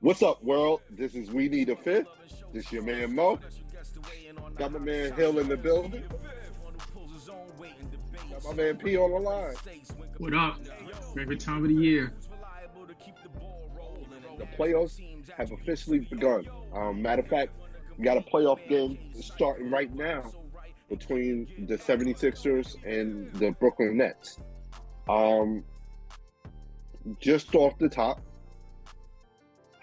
What's up, world? This is We Need a Fifth. This your man Mo. Got my man Hill in the building. Got my man P on the line. What up? Favorite time of the year. The playoffs have officially begun. Um, matter of fact, we got a playoff game starting right now between the 76ers and the Brooklyn Nets. Um, just off the top,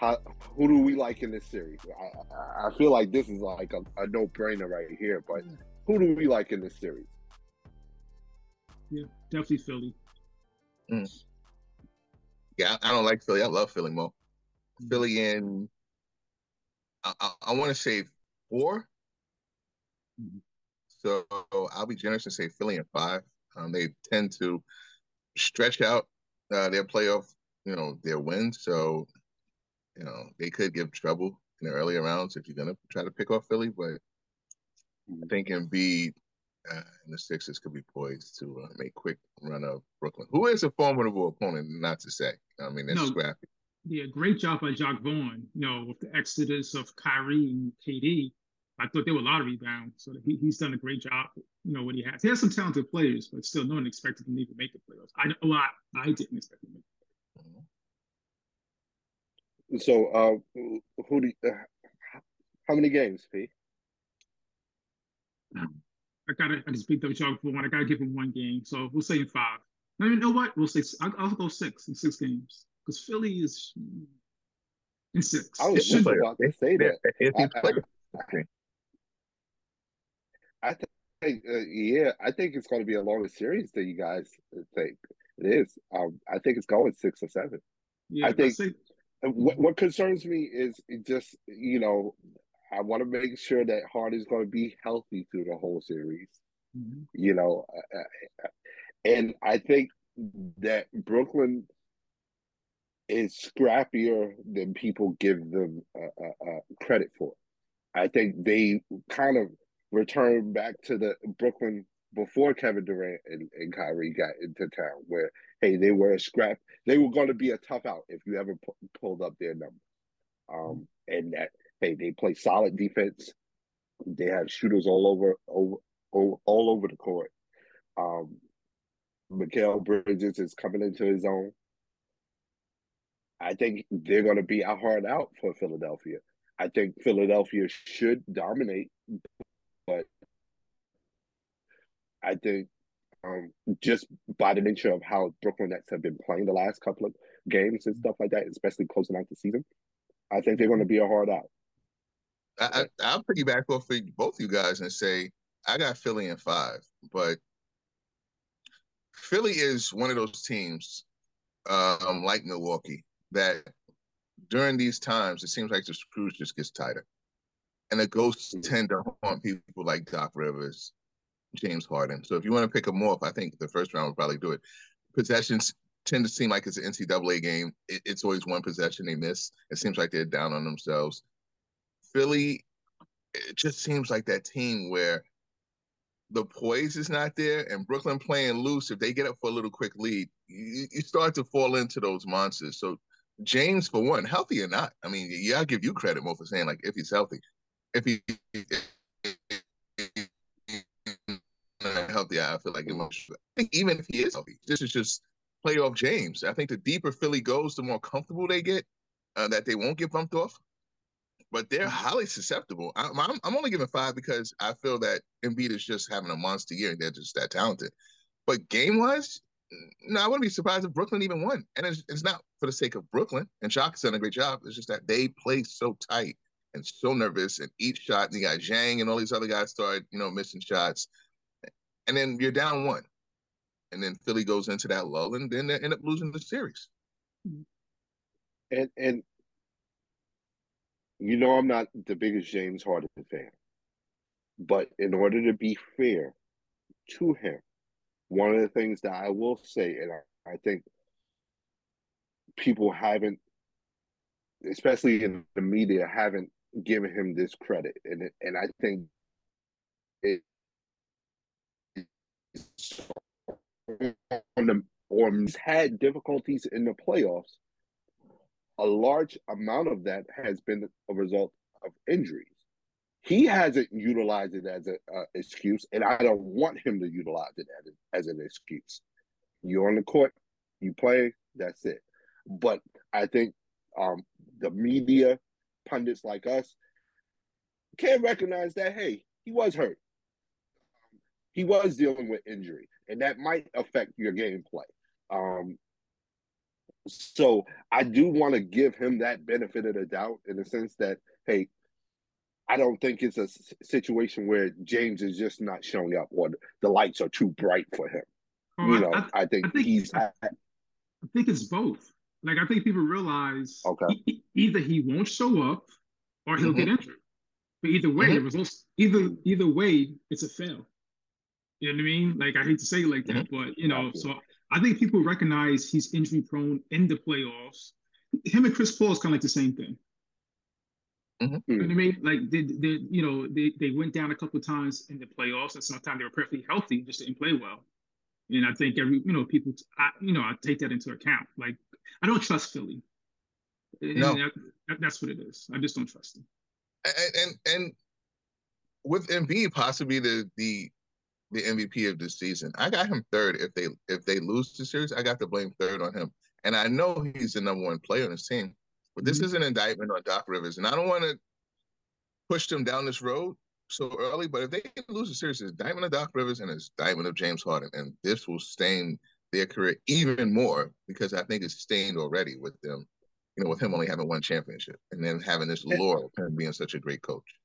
how, who do we like in this series? I, I feel like this is like a, a no brainer right here, but who do we like in this series? Yeah, definitely Philly. Mm. Yeah, I don't like Philly. I love Philly more. Mm. Philly in, I, I, I want to say 4 mm. So I'll be generous and say Philly in five. Um, they tend to stretch out uh, their playoff, you know, their wins. So you know, they could give trouble in the earlier rounds if you're gonna try to pick off Philly, but I think Embiid uh, and the Sixers could be poised to uh, make quick run of Brooklyn, who is a formidable opponent, not to say. I mean, that's no. Yeah, great job by Jacque Vaughn. You know, with the exodus of Kyrie and KD, I thought they were lottery bound. So he, he's done a great job. You know what he has. He has some talented players, but still, no one expected him to even make the playoffs. I a lot. I didn't expect him to make. So, uh, who do you, uh, how many games, P? I gotta, I just beat the Jacque for one. I gotta give him one game, so we'll say in five. No, you know what? We'll say I'll, I'll go six in six games because Philly is in six. I was just about to say that. I, I, I think, uh, yeah, I think it's going to be a longer series than you guys think it is. Um, I think it's going six or seven. Yeah, I think. Say, what, what concerns me is just you know I want to make sure that Harden's going to be healthy through the whole series. Mm-hmm. You know, uh, uh, and I think that Brooklyn is scrappier than people give them uh, uh, uh, credit for. I think they kind of return back to the Brooklyn before Kevin Durant and, and Kyrie got into town, where hey, they were a scrap. They were going to be a tough out if you ever pu- pulled up their number. Um, and that hey, they play solid defense. They have shooters all over, over, over all over the court. Um, Mikal Bridges is coming into his own. I think they're going to be a hard out for Philadelphia. I think Philadelphia should dominate, but I think um, just by the nature of how Brooklyn Nets have been playing the last couple of games and stuff like that, especially closing out the season, I think they're going to be a hard out. I, I, will piggyback off of both you guys and say I got Philly in five, but Philly is one of those teams, um, like Milwaukee, that during these times it seems like the screws just gets tighter, and the ghosts mm-hmm. tend to haunt people like Doc Rivers, James Harden. So if you want to pick them off, I think the first round would probably do it. Possessions tend to seem like it's an NCAA game. It, it's always one possession they miss. It seems like they're down on themselves. Philly, it just seems like that team where the poise is not there, and Brooklyn playing loose. If they get up for a little quick lead, you, you start to fall into those monsters. So James, for one, healthy or not, I mean, yeah, I give you credit more for saying like if he's healthy. If he healthy, I feel like it. I think even if he is healthy, this is just playoff James. I think the deeper Philly goes, the more comfortable they get, uh, that they won't get bumped off. But they're mm-hmm. highly susceptible. I'm, I'm, I'm only giving five because I feel that Embiid is just having a monster year and they're just that talented. But game wise, no, I wouldn't be surprised if Brooklyn even won. And it's, it's not for the sake of Brooklyn. And Jacque's done a great job. It's just that they play so tight and so nervous. And each shot, and you got Zhang and all these other guys started, you know, missing shots and then you're down one, and then Philly goes into that lull, and then they end up losing the series. And and you know I'm not the biggest James Harden fan, but in order to be fair to him, one of the things that I will say, and I, I think people haven't, especially in the media, haven't given him this credit, and and I think it on the or had difficulties in the playoffs, a large amount of that has been a result of injuries. He hasn't utilized it as an excuse, and I don't want him to utilize it as, as an excuse. You're on the court, you play, that's it. But I think um, the media, pundits like us, can't recognize that, hey, he was hurt. He was dealing with injury, and that might affect your gameplay. Um, so I do want to give him that benefit of the doubt in the sense that, hey, I don't think it's a situation where James is just not showing up or the lights are too bright for him. Oh, you know, I, I, think I, think he's. I, I, think it's both. Like I think people realize okay. He, either he won't show up or he'll mm-hmm. get injured. But either way, mm-hmm. it was also, either either way, it's a fail. You know what I mean? Like I hate to say it like that, mm-hmm. but you know, so I think people recognize he's injury prone in the playoffs. Him and Chris Paul is kind of like the same thing. Mm-hmm. You know what I mean? Like they, they, you know, they, they went down a couple times in the playoffs, and sometimes they were perfectly healthy, just didn't play well. And I think every, you know, people, I, you know, I take that into account. Like I don't trust Philly. No. That, that's what it is. I just don't trust them. And and, and with Embiid possibly the the the MVP of this season. I got him third. If they if they lose the series, I got to blame third on him. And I know he's the number one player on his team. But this mm-hmm. is an indictment on Doc Rivers, and I don't want to push them down this road so early. But if they lose the series, it's indictment of Doc Rivers and it's indictment of James Harden, and this will stain their career even more because I think it's stained already with them. You know, with him only having one championship and then having this lore of him being such a great coach.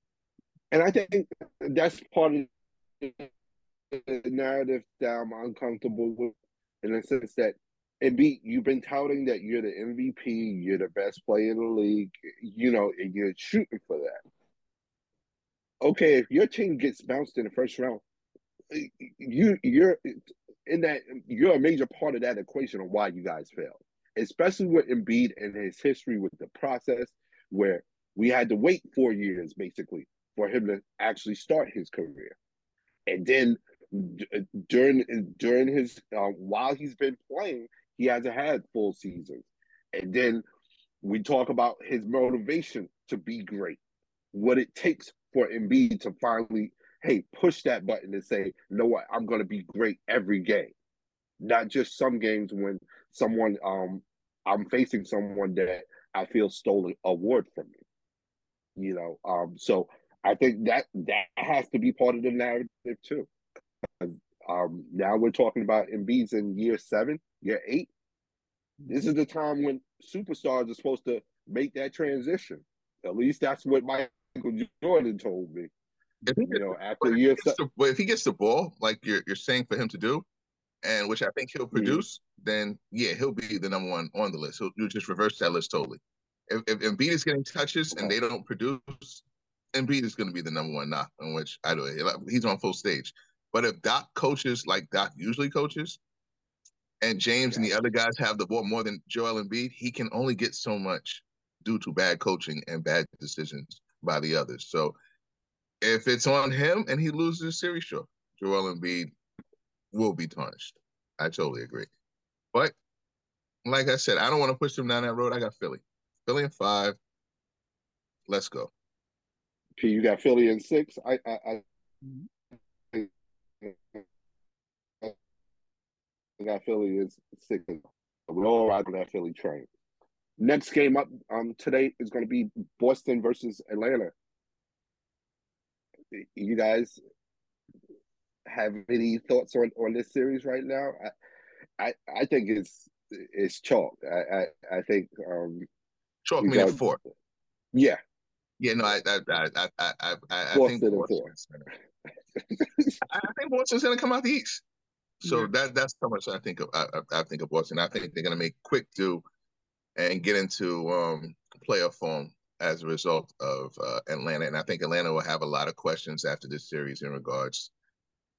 And I think that's part of narrative that I'm uncomfortable with in the sense that Embiid, you've been touting that you're the MVP, you're the best player in the league, you know, and you're shooting for that. Okay, if your team gets bounced in the first round, you you're in that you're a major part of that equation of why you guys failed. Especially with Embiid and his history with the process, where we had to wait four years basically for him to actually start his career, and then during during his uh, while he's been playing, he hasn't had full seasons. And then we talk about his motivation to be great, what it takes for Embiid to finally, hey, push that button and say, you know what, I'm going to be great every game, not just some games when someone, um, I'm facing someone that I feel stole an award from me. You know, um, so I think that that has to be part of the narrative too. Um, now we're talking about Embiid's in year seven, year eight. This is the time when superstars are supposed to make that transition. At least that's what Michael Jordan told me. If he, you know, after year the, if he gets the ball, like you're you're saying for him to do, and which I think he'll mm-hmm. produce, mm-hmm. then yeah, he'll be the number one on the list. He'll, he'll just reverse that list totally. If, if Embiid is getting touches and they don't produce, Embiid is going to be the number one knock on which I do it. He's on full stage. But if Doc coaches like Doc usually coaches, and James yeah. and the other guys have the ball more than Joel Embiid, he can only get so much due to bad coaching and bad decisions by the others. So if it's on him and he loses the series, sure, Joel Embiid will be tarnished. I totally agree. But like I said, I don't want to push them down that road. I got Philly. Philly in five. Let's go. P, you got Philly in six. I I, I mm-hmm. That Philly is sick. We're all riding that Philly train. Next game up um today is going to be Boston versus Atlanta. You guys have any thoughts on on this series right now? I I, I think it's it's chalk. I I, I think um chalk meaning four. Yeah. Yeah, no, I I I I I, I, I think Boston. Boston's going to come out the East. So yeah. that that's how much I think of. I, I think of Boston. I think they're going to make quick do and get into um, playoff form as a result of uh, Atlanta. And I think Atlanta will have a lot of questions after this series in regards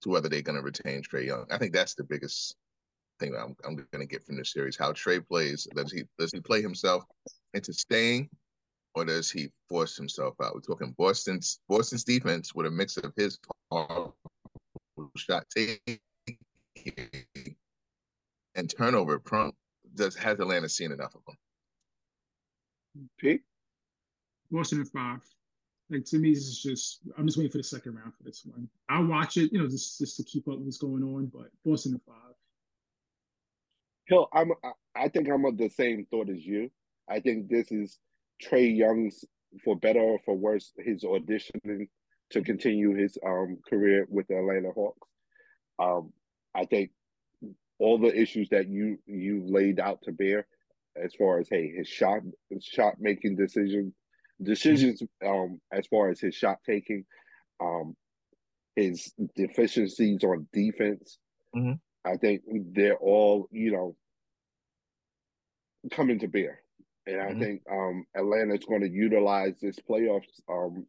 to whether they're going to retain Trae Young. I think that's the biggest thing I'm, I'm going to get from this series. How Trae plays. Does he does he play himself into staying, or does he force himself out? We're talking Boston's Boston's defense with a mix of his shot taking and turnover prone does has Atlanta seen enough of them? Pete? Boston in five. Like to me, this is just I'm just waiting for the second round for this one. I'll watch it, you know, just just to keep up with what's going on. But Boston in five. Hill, I'm I think I'm of the same thought as you. I think this is Trae Young's, for better or for worse, his auditioning to continue his um career with the Atlanta Hawks. Um, I think all the issues that you you laid out to bear, as far as hey his shot his shot making decision decisions um as far as his shot taking, um, his deficiencies on defense. Mm-hmm. I think they're all you know coming to bear. And I mm-hmm. think um, Atlanta's going to utilize this playoffs um,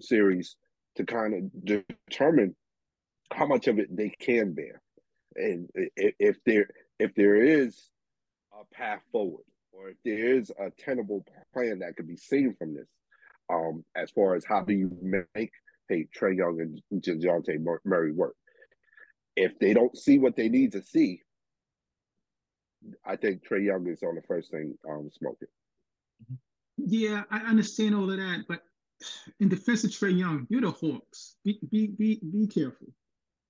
series to kind of determine how much of it they can bear, and if there if there is a path forward, or if there is a tenable plan that could be seen from this, um, as far as how do you make hey Trae Young and Dejounte Murray work. If they don't see what they need to see, I think Trae Young is on the first thing um, smoking. Yeah, I understand all of that, but in defense of Trae Young, you're the Hawks. Be be be be careful.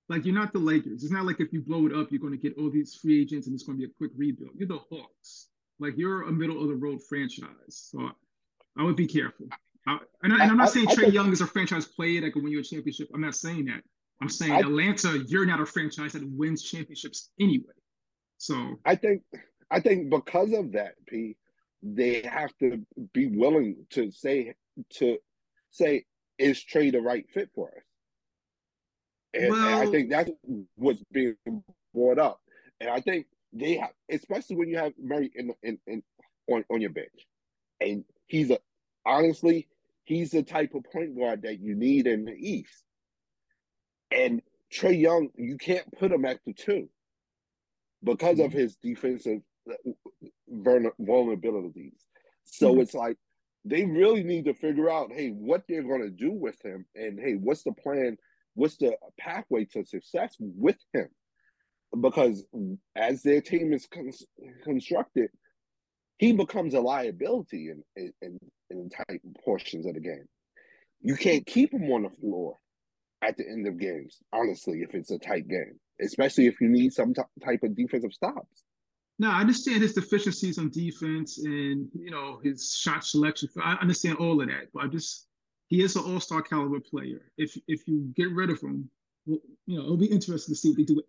Like you're not the Lakers. It's not like if you blow it up, you're going to get all these free agents and it's going to be a quick rebuild. You're the Hawks. Like you're a middle of the road franchise. So I would be careful. I, and, I, am not saying Trae Young is a franchise player that can win you a championship. I'm not saying that. I'm saying I, Atlanta, you're not a franchise that wins championships anyway. So I think I think because of that, P, they have to be willing to say to say is Trae the right fit for us. And, well, and I think that's what's being brought up. And I think they have, especially when you have Murray in, in, in on, on your bench, and he's a honestly he's the type of point guard that you need in the East. And Trae Young, you can't put him at the two because of mm-hmm. his defensive uh, vulnerabilities. So mm-hmm. it's like they really need to figure out, hey, what they're going to do with him, and hey, what's the plan? What's the pathway to success with him? Because as their team is con- constructed, he becomes a liability in, in in tight portions of the game. You can't keep him on the floor at the end of games, honestly, if it's a tight game especially if you need some t- type of defensive stops. No, I understand his deficiencies on defense and you know his shot selection. I understand all of that, but I just he is an all star caliber player. If if you get rid of him, well, you know it'll be interesting to see what they do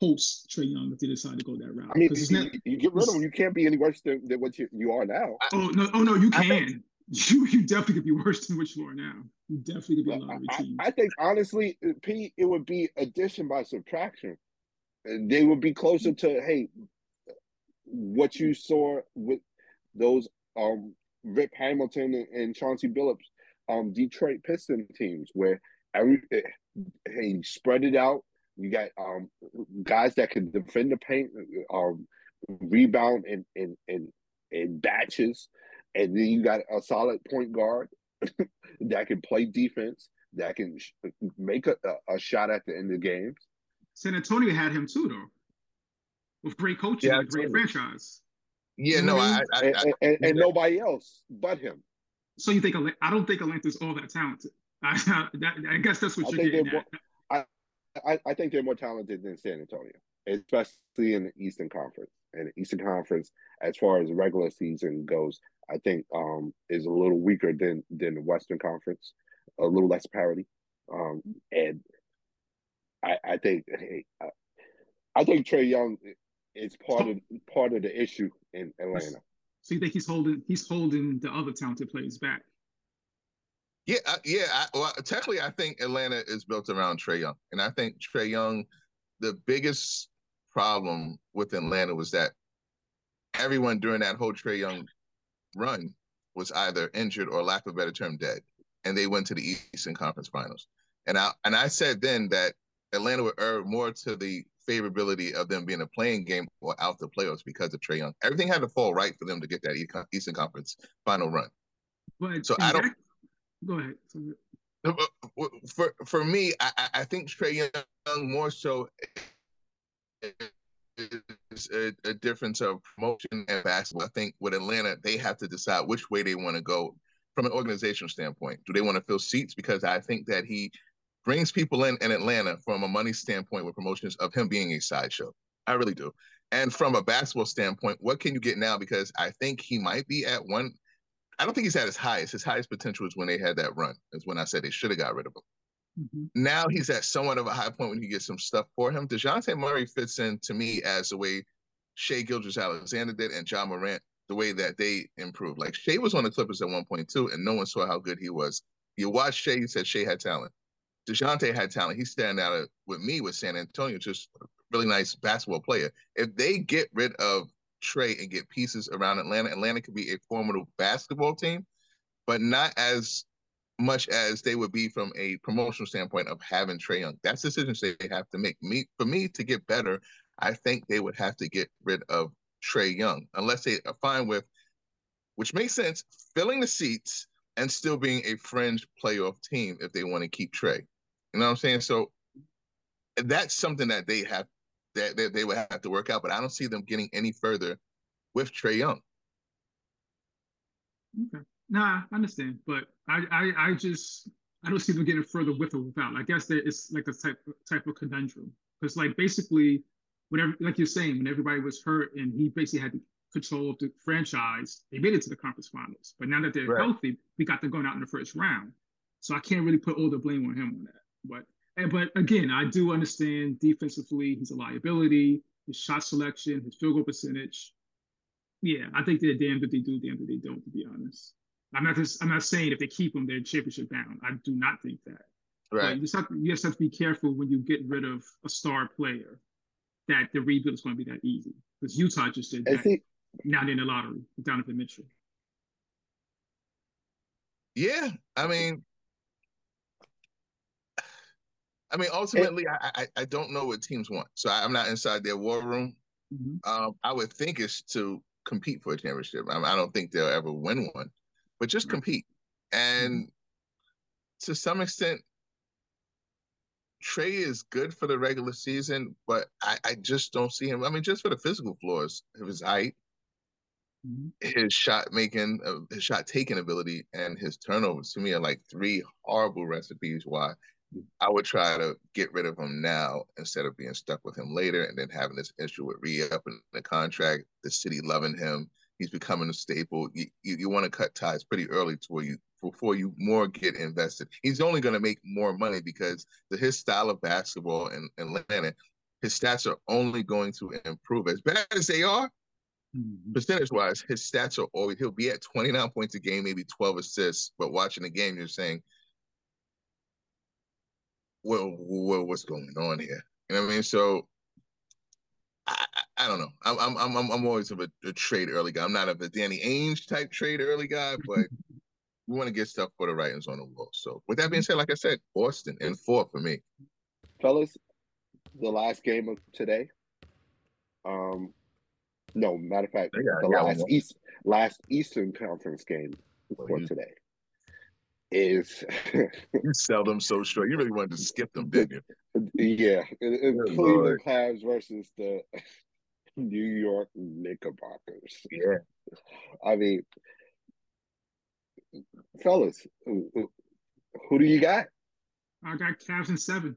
post Trae Young if they decide to go that route. I mean, you, not, you, get rid of him, you can't be any worse than, than what you, you are now. Oh no, oh no, you can. You you definitely could be worse than what you are now. You definitely could be a lottery team. I, I think honestly, Pete, it would be addition by subtraction. They would be closer mm. to hey, what you saw with those um Rip Hamilton and, and Chauncey Billups um Detroit Piston teams where every eh, hey spread it out. You got um guys that can defend the paint, um rebound in in in, in batches and then you got a solid point guard that can play defense, that can sh- make a, a, shot at the end of games. San Antonio had him too, though, with great coaching, yeah, great franchise. Yeah, no, I, I, I, and, and, and, nobody else but him. So you think I don't think Atlanta's all that talented. I, I guess that's what you're getting more, at. I, I think they're more talented than San Antonio, especially in the Eastern Conference. And the Eastern Conference, as far as regular season goes, I think um, is a little weaker than than the Western Conference, a little less parity, um, and I, I think hey, I, I think Trae Young is part of part of the issue in Atlanta. So you think he's holding he's holding the other talented players back? Yeah, yeah. I, well, technically, I think Atlanta is built around Trae Young, and I think Trae Young, the biggest problem with Atlanta was that everyone during that whole Trae Young run was either injured or, lack of a better term, dead, and they went to the Eastern Conference Finals. And I and I said then that Atlanta would err more to the favorability of them being a playing game or out the playoffs because of Trae Young. Everything had to fall right for them to get that Eastern Conference final run. But so I don't. Go ahead. Uh, for for me, I, I think Trae Young more so is a, a, difference of promotion and basketball. I think with Atlanta, they have to decide which way they want to go from an organizational standpoint. Do they want to fill seats? Because I think that he brings people in in Atlanta from a money standpoint with promotions of him being a sideshow. I really do. And from a basketball standpoint, what can you get now? Because I think he might be at one. I don't think he's at his highest. His highest potential is when they had that run. Is when I said they should have got rid of him. Mm-hmm. Now he's at somewhat of a high point when he gets some stuff for him. DeJounte Murray fits in to me as the way Shai Gilgeous-Alexander did and Ja Morant, the way that they improved. Like Shai was on the Clippers at one point too, and no one saw how good he was. You watch Shai, you said Shai had talent. DeJounte had talent. He's standing out with me with San Antonio, just a really nice basketball player. If they get rid of Trae and get pieces around Atlanta, Atlanta could be a formidable basketball team, but not as much as they would be from a promotional standpoint of having Trae Young. That's decisions they have to make. Me for me to get better, I think they would have to get rid of Trae Young, unless they are fine with, which makes sense, filling the seats and still being a fringe playoff team if they want to keep Trae. You know what I'm saying? So that's something that they have that, that they would have to work out. But I don't see them getting any further with Trae Young. Okay. Nah, I understand, but I, I, I just I don't see them getting further with or without. I guess that it's like a type type of conundrum because like basically, whatever like you're saying, when everybody was hurt and he basically had control of the franchise, they made it to the conference finals. But now that they're right. healthy, we got them going out in the first round. So I can't really put all the blame on him on that. But and, but again, I do understand defensively he's a liability. His shot selection, his field goal percentage. Yeah, I think they're damned if they do, damned if they don't. To be honest. I'm not just I'm not saying if they keep them, they're championship bound. I do not think that. Right. But you just have to, you just have to be careful when you get rid of a star player that the rebuild is going to be that easy. Because Utah just did that. Think, now in the lottery with Donovan Mitchell. Yeah, I mean, I mean, ultimately, I, I, I don't know what teams want, so I'm not inside their war room. Mm-hmm. Um, I would think it's to compete for a championship. I, mean, I don't think they'll ever win one but just compete. And mm-hmm. to some extent, Trae is good for the regular season, but I, I, just don't see him. I mean, just for the physical flaws of his height, mm-hmm. his shot making, uh, his shot taking ability, and his turnovers to me are like three horrible recipes why I would try to get rid of him now instead of being stuck with him later and then having this issue with re-upping the contract, the city loving him, he's becoming a staple. You, you, you want to cut ties pretty early to where you before you more get invested. He's only going to make more money because the, his style of basketball in, in Atlanta, his stats are only going to improve. As bad as they are, mm-hmm. percentage wise, his stats are always he'll be at 29 points a game, maybe 12 assists. But watching the game, you're saying, well, well what's going on here? You know what I mean? So I, I don't know. I'm I'm I'm I'm always a, a trade early guy. I'm not a Danny Ainge type trade early guy, but we want to get stuff for the writings on the wall. So with that being said, like I said, Boston and four for me. Fellas, the last game of today. Um no, matter of fact, the last East last Eastern Conference game for today is you sell them so short. You really wanted to skip them, didn't you? Yeah, uh, uh, Cleveland Cavs versus the New York Knickerbockers. Yeah, I mean, fellas, who, who do you got? I got Cavs in seven.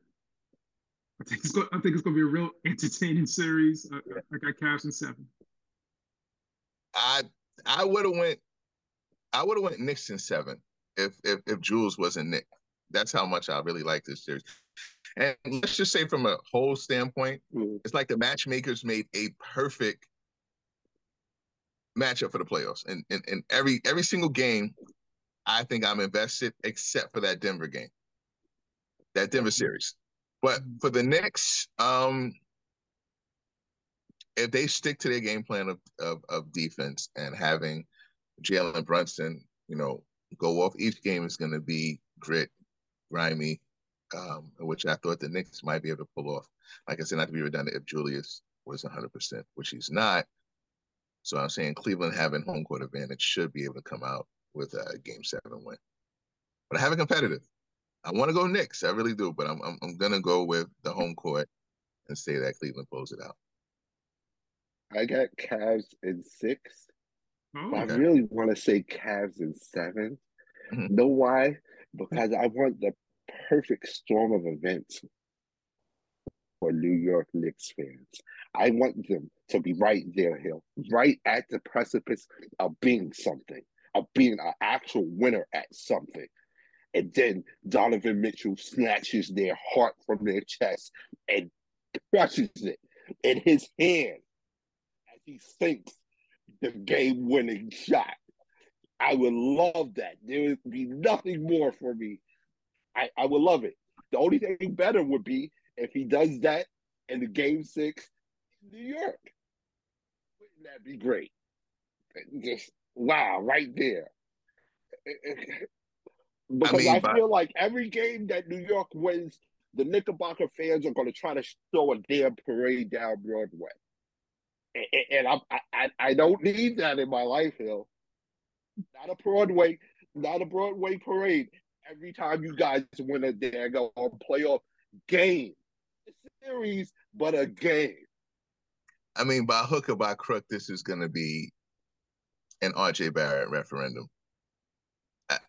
I think it's going, I think it's going to be a real entertaining series. I, I got Cavs in seven. I I would have went I would have went Knicks in seven if if if Jules wasn't Nick. That's how much I really like this series. And let's just say from a whole standpoint, mm-hmm. it's like the matchmakers made a perfect matchup for the playoffs. And in, in, in every every single game, I think I'm invested except for that Denver game. That Denver series. But mm-hmm. for the Knicks, um, if they stick to their game plan of, of, of defense and having Jalen Brunson, you know, go off. Each game is going to be grit, grimy, um, which I thought the Knicks might be able to pull off. Like I said, not to be redundant, if Julius was 100%, which he's not. So I'm saying Cleveland having home court advantage should be able to come out with a game seven win. But I have a competitive. I want to go Knicks, I really do, but I'm I'm, I'm gonna go with the home court and say that Cleveland pulls it out. I got Cavs in six. Oh, okay. I really want to say Cavs in 7 mm-hmm. Know why? Because I want the perfect storm of events for New York Knicks fans. I want them to be right there, Hill, right at the precipice of being something, of being an actual winner at something. And then Donovan Mitchell snatches their heart from their chest and crushes it in his hand as he sinks the game winning shot. I would love that. There would be nothing more for me. I, I would love it. The only thing better would be if he does that in the game six in New York. Wouldn't that be great? Just wow, right there. Because I, mean, I feel like every game that New York wins, the Knickerbocker fans are going to try to throw a damn parade down Broadway. And, I, I, I don't need that in my life, Hill. Not a Broadway, not a Broadway parade. Every time you guys win a damn playoff game, a series, but a game. I mean, by hook or by crook, this is going to be an RJ Barrett referendum.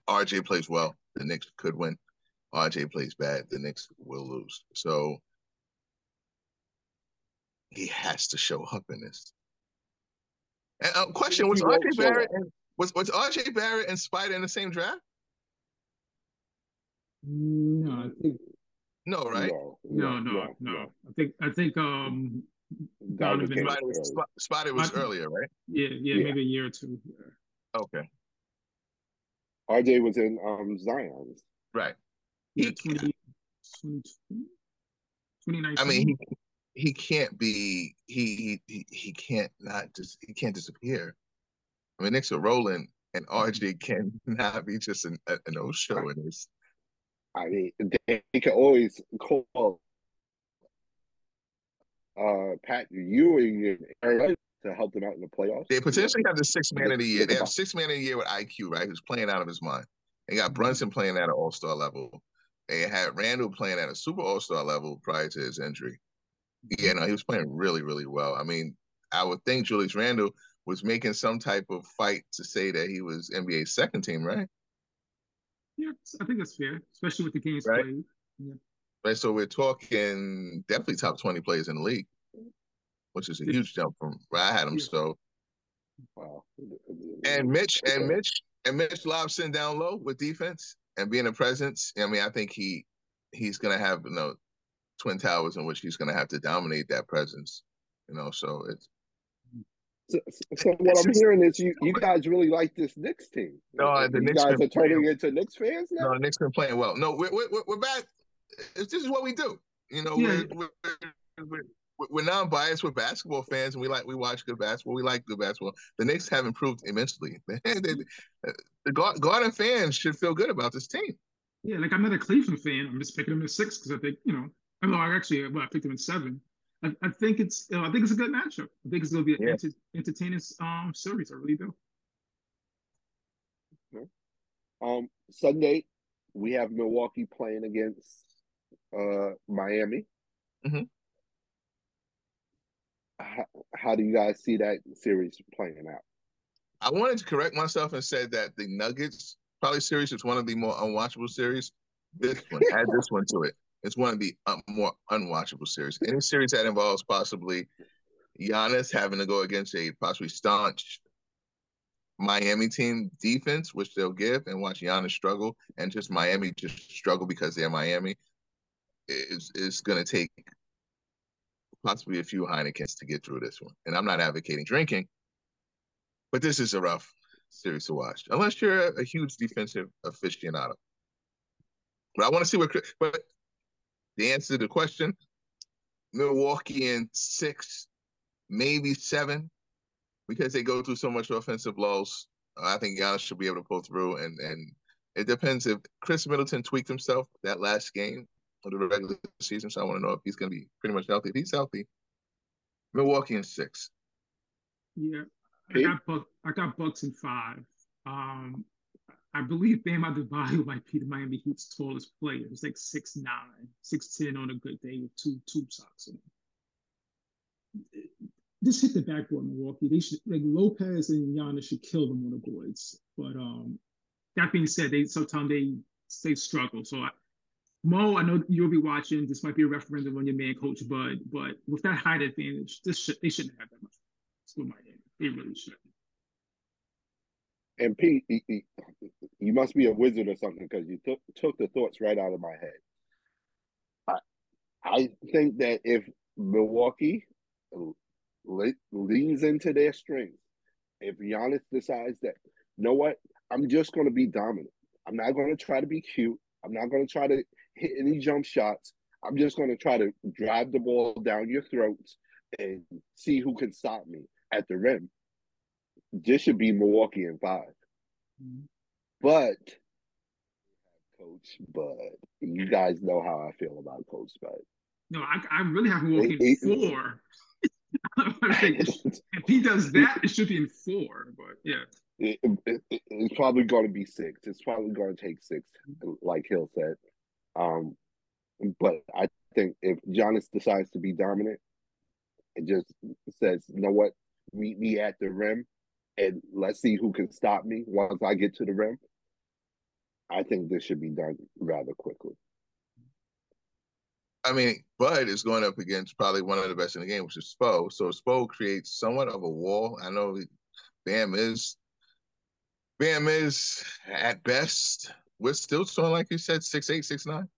RJ plays well, the Knicks could win. RJ plays bad, the Knicks will lose. So he has to show up in this. And, uh, question: Was RJ Barrett and, was was RJ Barrett and Spider in the same draft? No, I think no, right? No, no, no. no, no. I think I think um Donovan Spider was, Spider was earlier, right? Yeah, yeah, yeah, maybe a year or two. Yeah. Okay. RJ was in um Zion's. Right. Yeah, 20, 2019. I mean, he, he can't be he he he can't not just he can't disappear. I mean, Knicks are rolling, and RJ cannot be just an, an no show in this. I mean, they, they can always call uh Pat Ewing and to help them out in the playoffs. They potentially have the six man of the year. They have six man of the year with IQ, right? Who's playing out of his mind. They got Brunson playing at an all star level. They had Randle playing at a super all star level prior to his injury. Yeah, no, he was playing really, really well. I mean, I would think Julius Randle was making some type of fight to say that he was NBA's second team, right? Yeah, I think that's fair, especially with the games right? played. Yeah. Right, so we're talking definitely top twenty players in the league, which is a huge jump from where I had him. Yeah. So, wow. And Mitch and Mitch and Mitch Lobson down low with defense and being a presence. I mean, I think he he's gonna have you know twin towers in which he's gonna have to dominate that presence. You know, so it's so, so what I'm hearing is you, you guys really like this Knicks team. No, the you Knicks guys are turning playing. into Knicks fans now. No, the Knicks been playing well. No, we're we're, we're back. This is what we do. You know, yeah. Hmm. we're, we're, we're non-biased. We're basketball fans, and we like we watch good basketball. We like good basketball. The Knicks have improved immensely. the Garden fans should feel good about this team. Yeah, like I'm not a Cleveland fan. I'm just picking them at six because I think you know. I know I actually well I picked them at seven. I, I think it's you know, I think it's a good matchup. I think it's going to be an yeah. enter, entertaining um series. I really do. Um, Sunday we have Milwaukee playing against uh Miami. Mm-hmm. How, how do you guys see that series playing out? I wanted to correct myself and said that the Nuggets probably series is one of the more unwatchable series. This one add this one to it. It's one of the um, more unwatchable series. Any series that involves possibly Giannis having to go against a possibly staunch Miami team defense, which they'll give, and watch Giannis struggle, and just Miami just struggle because they're Miami, is is going to take possibly a few Heinekens to get through this one. And I'm not advocating drinking, but this is a rough series to watch, unless you're a, a huge defensive aficionado. But I want to see what. But the answer to the question, Milwaukee in six, maybe seven, because they go through so much offensive lows. I think Giannis should be able to pull through, and and it depends if Khris Middleton tweaked himself that last game of the regular season. So I want to know if he's going to be pretty much healthy. If he's healthy, Milwaukee in six. Yeah, I got Buck, I got Bucks in five. Um, I believe Bam Adebayo might be the Miami Heat's tallest player. He's like 6'9", 6'10 on a good day with two tube socks. On. Just hit the backboard, Milwaukee. They should like Lopez and Giannis should kill them on the boards. But um, that being said, they sometimes they they struggle. So I, Mo, I know you'll be watching. This might be a referendum on your man, Coach Bud, but with that height advantage, this should, they shouldn't have that much. It's my head. They really should. And Pete, you must be a wizard or something because you took took the thoughts right out of my head. I I think that if Milwaukee leans into their strength, if Giannis decides that, you know what, I'm just going to be dominant. I'm not going to try to be cute. I'm not going to try to hit any jump shots. I'm just going to try to drive the ball down your throats and see who can stop me at the rim. This should be Milwaukee in 5 mm-hmm. But Coach Bud, you guys know how I feel about Coach Bud. No, I, I really have Milwaukee in four. if he does that, it should be in four. But yeah. It, it, it, it's probably going to be six. It's probably going to take six, like Hill said. Um, but I think if Giannis decides to be dominant and just says, you know what, meet me at the rim and let's see who can stop me once I get to the rim, I think this should be done rather quickly. I mean, Bud is going up against probably one of the best in the game, which is Spo. So Spo creates somewhat of a wall. I know Bam is Bam is at best. We're still showing, like you said, six eight, six nine.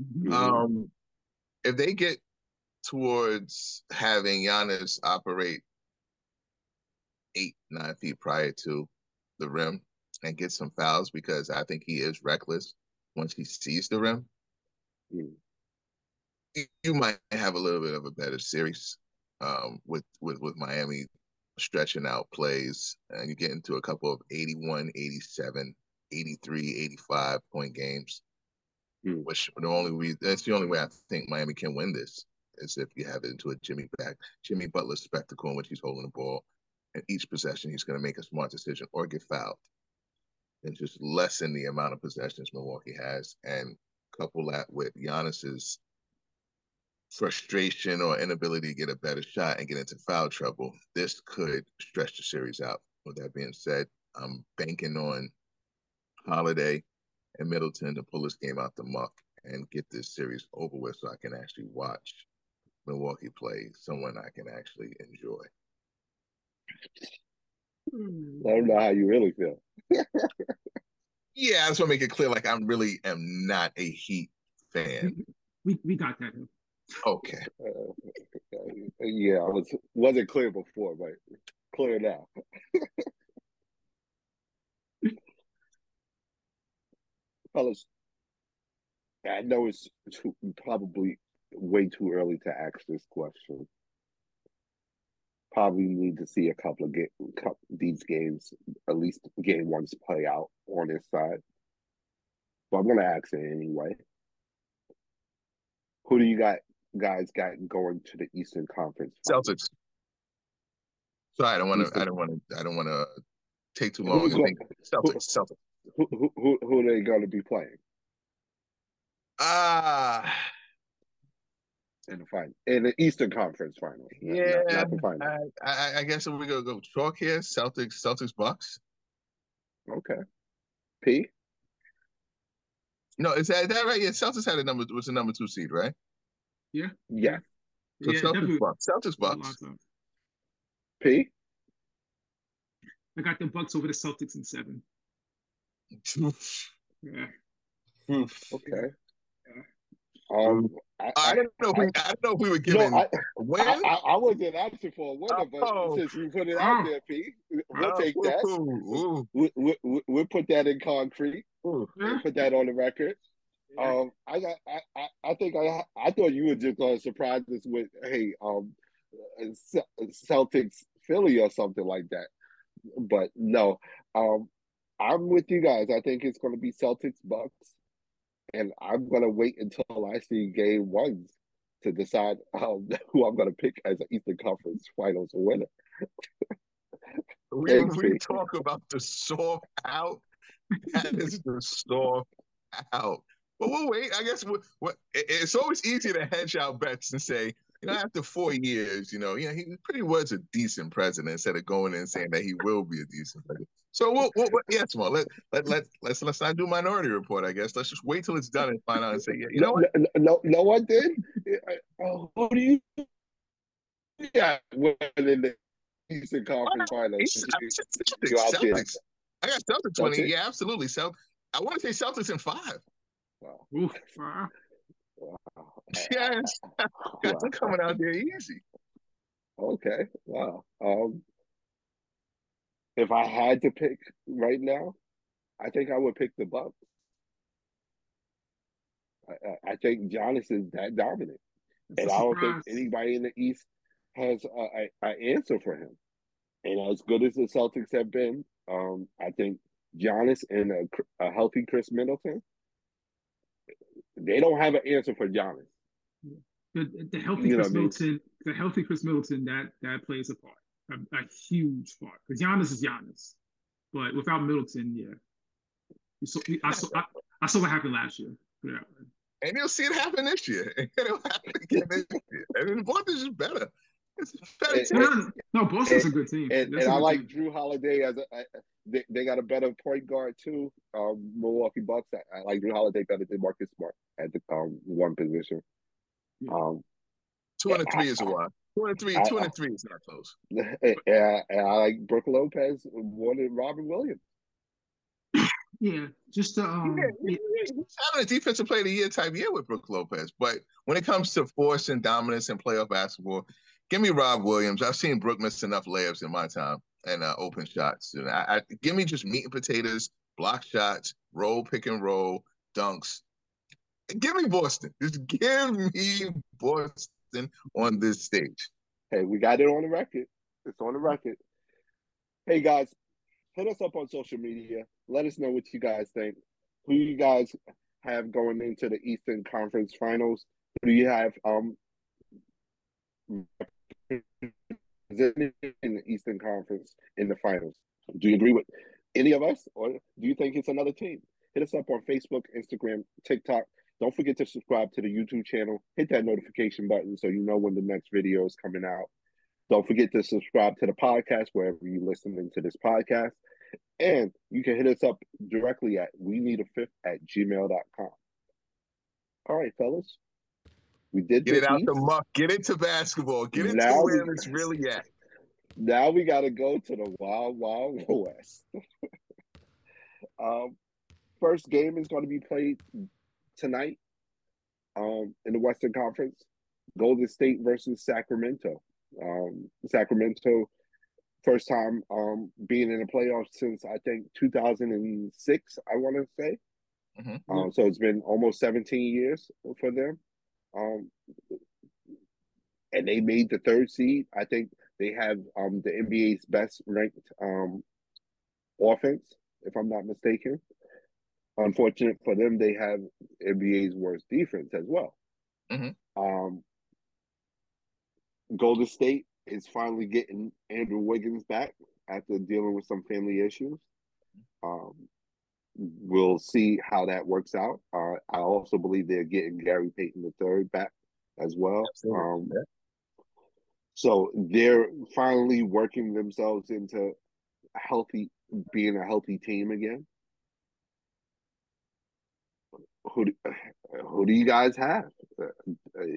Mm-hmm. Um, if they get towards having Giannis operate eight, nine feet prior to the rim and get some fouls because I think he is reckless once he sees the rim. Mm. You might have a little bit of a better series um, with, with with Miami stretching out plays and you get into a couple of 81, 87, 83, 85 point games, mm. which the only reason that's the only way I think Miami can win this is if you have it into a Jimmy back, Jimmy Butler spectacle in which he's holding the ball. And each possession, he's going to make a smart decision or get fouled and just lessen the amount of possessions Milwaukee has and couple that with Giannis's frustration or inability to get a better shot and get into foul trouble, this could stretch the series out. With that being said, I'm banking on Holiday and Middleton to pull this game out the muck and get this series over with so I can actually watch Milwaukee play someone I can actually enjoy. I don't know how you really feel. yeah, I just want to make it clear like I really am not a Heat fan. We we got that. Okay. Uh, yeah, I was wasn't clear before, but clear now. Fellas, I know it's too, probably way too early to ask this question. Probably need to see a couple of ga- these games, at least game ones play out on this side. But I'm going to ask it anyway. Who do you got guys got going to the Eastern Conference? Celtics. Sorry, I don't want to. I don't want to. I don't want to take too long. Going, Celtics. Who, Celtics. Who, who, who, who are they going to be playing? Ah. Uh, in the final, in the Eastern Conference final. Yeah, not, not the final. I, I, I guess we're gonna go chalk here. Celtics, Celtics, Bucks. Okay. P. No, is that, is that right? Yeah, Celtics had a number was the number two seed, right? Yeah. Yeah. So yeah, Celtics Bucks. Celtics Bucks. P. I got the Bucks over the Celtics in seven. yeah. Okay. Um, I, I, don't know. If we, I, don't know if we were given no, I, when. I, I, I wasn't asking for a winner, but oh. since you put it out there, P, we'll oh. take that. Ooh, ooh. We, we, we, we'll put that in concrete. We'll put that on the record. Um, I got, I, I, think I, I thought you were just going to surprise us with, hey, um, Celtics Philly or something like that. But no, um, I'm with you guys. I think it's going to be Celtics Bucks, and I'm going to wait until I see Game Ones to decide um, who I'm going to pick as an Eastern Conference Finals winner. we, we talk about the soft out. That is the soft out. But we'll wait. I guess we'll, we'll, it's always easy to hedge our bets and say you know, after four years, you know, you know, he pretty was a decent president instead of going in and saying that he will be a decent president. So we'll, we'll, we'll yeah, small. Let let let let's let's not do Minority Report. I guess let's just wait till it's done and find out and say, yeah, you know what? No, no, no one did. Oh, who do you? Yeah, when in the Eastern Conference Finals, Celtics. I got Celtics winning. Yeah, absolutely. So I want to say Celtics in five. Wow. Oof. Wow. Yes, got them coming out there easy. Okay, wow. Um, if I had to pick right now, I think I would pick the Bucks. I, I think Giannis is that dominant, it's and I don't think anybody in the East has an answer for him. And as good as the Celtics have been, um, I think Giannis and a, a healthy Khris Middleton, they don't have an answer for Giannis. The, the healthy you Khris Middleton, I mean? the healthy Khris Middleton, that that plays a part, a, a huge part. Because Giannis is Giannis, but without Middleton, yeah. So, I saw I, I saw what happened last year. Yeah. And you'll see it happen this year. And it'll happen again this year. And the Boston's just better. It's better and, team. no, Boston's and, a good team. And, and I like team. Jrue Holiday as a, I, they, they got a better point guard too. Um, Milwaukee Bucks. I, I, like Jrue Holiday better than Marcus Smart at the um, one position. Um, two and three I, is a lot. Two and a three, two and three is not close. Yeah, and I like Brook Lopez more than Robert Williams. Yeah, just to, um, yeah, he's having a defensive player of the year type year with Brook Lopez. But when it comes to force and dominance in playoff basketball, give me Rob Williams. I've seen Brook miss enough layups in my time and uh, open shots. And I, I, give me just meat and potatoes, block shots, roll, pick and roll, dunks. Give me Boston. Just give me Boston on this stage. Hey, we got it on the record. It's on the record. Hey guys, hit us up on social media. Let us know what you guys think. Who you guys have going into the Eastern Conference Finals? Who do you have um in the Eastern Conference in the finals? Do you agree with any of us, or do you think it's another team? Hit us up on Facebook, Instagram, TikTok. Don't forget to subscribe to the YouTube channel. Hit that notification button so you know when the next video is coming out. Don't forget to subscribe to the podcast wherever you listen to this podcast. And you can hit us up directly at we need a fifth at gmail.com. All right, fellas. We did get it out the muck, get into basketball, get into now where we, it's really at. Now we got to go to the wild, wild west. um, first game is going to be played tonight um, in the Western Conference. Golden State versus Sacramento. Um, Sacramento, first time um, being in the playoffs since I think 2006. I want to say. Mm-hmm. Um, so it's been almost 17 years for them. Um, and they made the third seed. I think they have um, the NBA's best ranked um, offense, if I'm not mistaken. Unfortunate for them, they have NBA's worst defense as well. Mm-hmm. Um, Golden State is finally getting Andrew Wiggins back after dealing with some family issues. Um, we'll see how that works out. Uh, I also believe they're getting Gary Payton III back as well. Um, so they're finally working themselves into healthy, being a healthy team again. Who do, who do you guys have?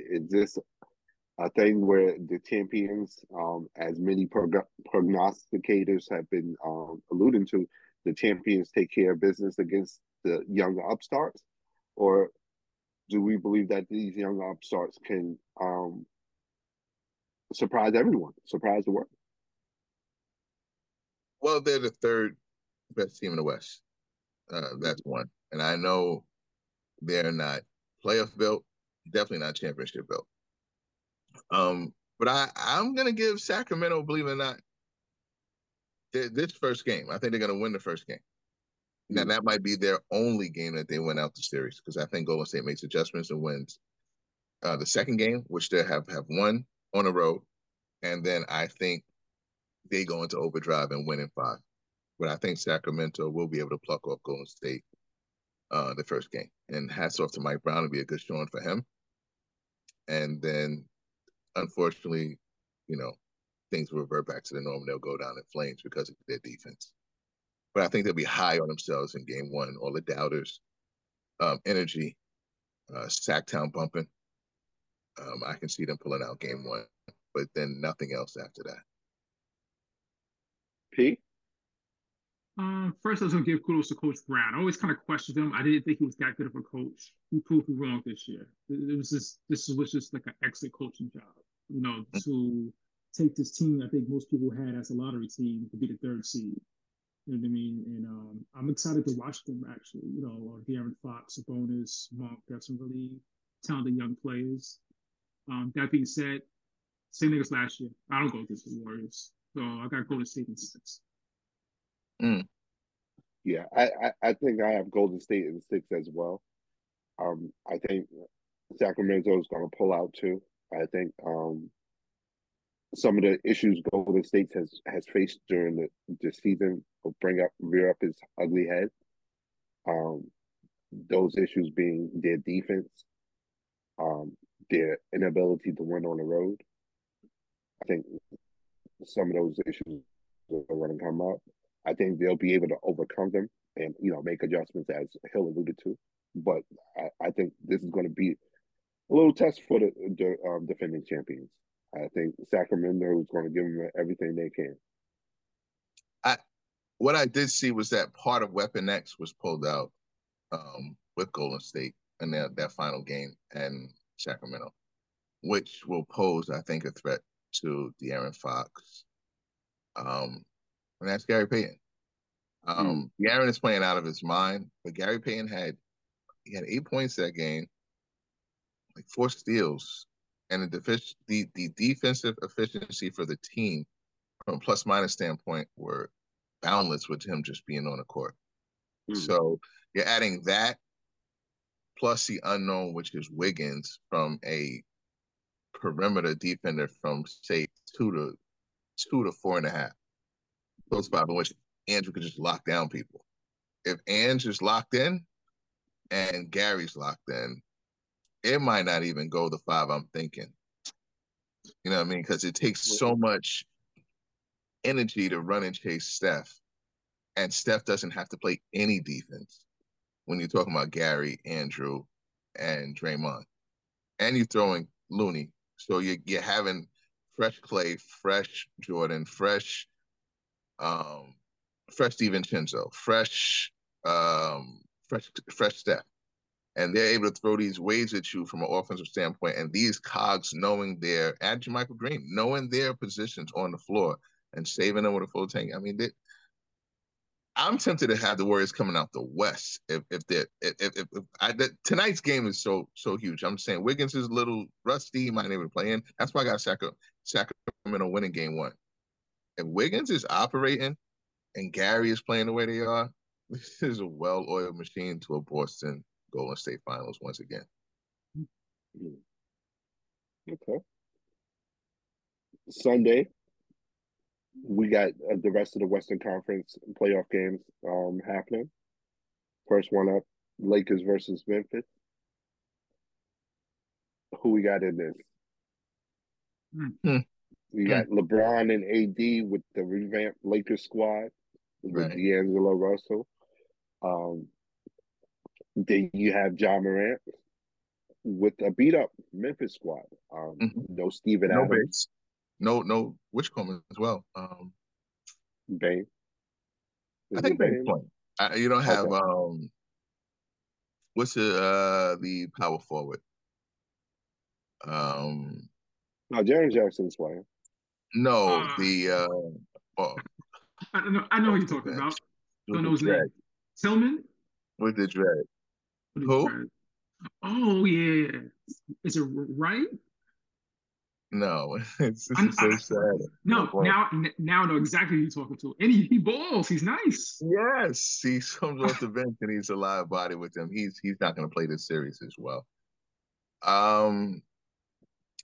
Is this a thing where the champions, um, as many prog- prognosticators have been um, alluding to, the champions take care of business against the younger upstarts, or do we believe that these young upstarts can um, surprise everyone, surprise the world? Well, they're the third best team in the West. Uh, that's one, and I know they're not playoff built, definitely not championship built. Um, but I I'm gonna give Sacramento, believe it or not, this first game. I think they're gonna win the first game. Now that might be their only game that they win out the series because I think Golden State makes adjustments and wins uh, the second game, which they have have won on the road, and then I think they go into overdrive and win in five. But I think Sacramento will be able to pluck off Golden State uh, the first game. And hats off to Mike Brown to be a good showing for him. And then unfortunately, you know, things revert back to the norm. They'll go down in flames because of their defense. But I think they'll be high on themselves in game one. All the doubters, um, energy, uh, Sacktown bumping. Um, I can see them pulling out game one, but then nothing else after that. P. Um, first, I was going to give kudos to Coach Brown. I always kind of questioned him. I didn't think he was that good of a coach. He proved me wrong this year. It was just this was just like an exit coaching job. You know, to take this team I think most people had as a lottery team to be the third seed. You know what I mean? And um, I'm excited to watch them actually. You know, uh, De'Aaron Fox, Sabonis, Monk, got some really talented young players. Um, that being said, same thing as last year. I don't go against the Warriors. So I got Golden State in six. Mm. Yeah, I, I, I think I have Golden State in six as well. Um, I think Sacramento is going to pull out too. I think um, some of the issues Golden State has has faced during the, the season will bring up rear up his ugly head. Um, those issues being their defense, um, their inability to win on the road. I think some of those issues are going to come up. I think they'll be able to overcome them and you know make adjustments as Hill alluded to. But I, I think this is going to be a little test for the, the um, defending champions. I think Sacramento is going to give them everything they can. I what I did see was that part of Weapon X was pulled out um, with Golden State in that, that final game and Sacramento, which will pose, I think, a threat to De'Aaron Fox. Um, and that's Gary Payton. Um, mm. De'Aaron is playing out of his mind, but Gary Payton had he had eight points that game, like four steals, and the, defic- the the defensive efficiency for the team from a plus minus standpoint were boundless with him just being on the court. Mm. So you're adding that plus the unknown, which is Wiggins from a perimeter defender from say two to two to four and a half. Those five in which Andrew could just lock down people. If Andrew's locked in and Gary's locked in, it might not even go the five I'm thinking. You know what I mean? Because it takes so much energy to run and chase Steph. And Steph doesn't have to play any defense when you're talking about Gary, Andrew, and Draymond. And you're throwing Looney. So you're, you're having fresh Clay, fresh Jordan, fresh um fresh DiVincenzo, fresh um fresh fresh Steph and they're able to throw these waves at you from an offensive standpoint. And these cogs knowing their and Michael Green, knowing their positions on the floor and saving them with a full tank. I mean, they, I'm tempted to have the Warriors coming out the West if if they if if, if, I, tonight's game is so so huge. I'm saying Wiggins is a little rusty, might not even play in. That's why I got Sacramento winning game one. If Wiggins is operating and Gary is playing the way they are, this is a well-oiled machine to a Boston Golden State Finals once again. Okay. Sunday, we got uh, the rest of the Western Conference playoff games um, happening. First one up, Lakers versus Memphis. Who we got in this? Mm-hmm. We got mm-hmm. LeBron and AD with the revamped Lakers squad with right. D'Angelo Russell. Um, then you have Ja Morant with a beat up Memphis squad. Um, mm-hmm. No Steven no Adams. Base. No, no Wichcombe as well. Um, Bane. Is I think Bane's playing. I, you don't have okay. um, what's the uh the power forward? Um, no, Jaren Jackson's playing. No, uh, the uh, oh, I know, I know who you're talking about. Don't know his name. Tillman. With the dread. Who? Oh yeah, is it right? No, it's, it's so sad. No, now now I know exactly who you're talking to. And he, he balls. He's nice. Yes, he comes off the bench and he's a live body with him. He's he's not going to play this series as well. Um,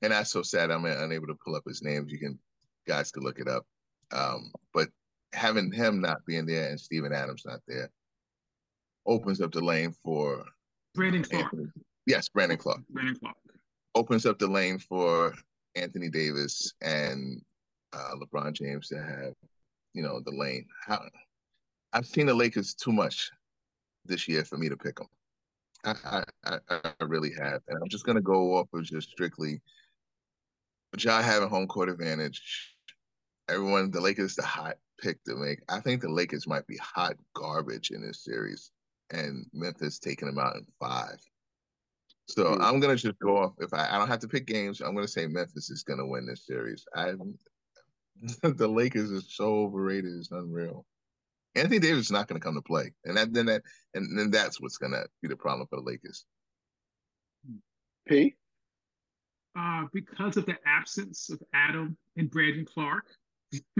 and that's so sad. I'm unable to pull up his names. You can guys can look it up. Um, but having him not being there and Steven Adams not there opens up the lane for Brandon Clarke. Yes, Brandon Clarke. Brandon Clarke Opens up the lane for Anthony Davis and uh, LeBron James to have, you know, the lane. How, I've seen the Lakers too much this year for me to pick them. I, I, I really have, and I'm just gonna go off of just strictly Ja having home court advantage. Everyone, the Lakers, the hot pick to make. I think the Lakers might be hot garbage in this series, and Memphis taking them out in five. So mm-hmm. I'm gonna just go off. If I, I don't have to pick games, I'm gonna say Memphis is gonna win this series. I the Lakers is so overrated, it's unreal. Anthony Davis is not gonna come to play, and that then that and then that's what's gonna be the problem for the Lakers. P. Uh, because of the absence of Adam and Brandon Clarke,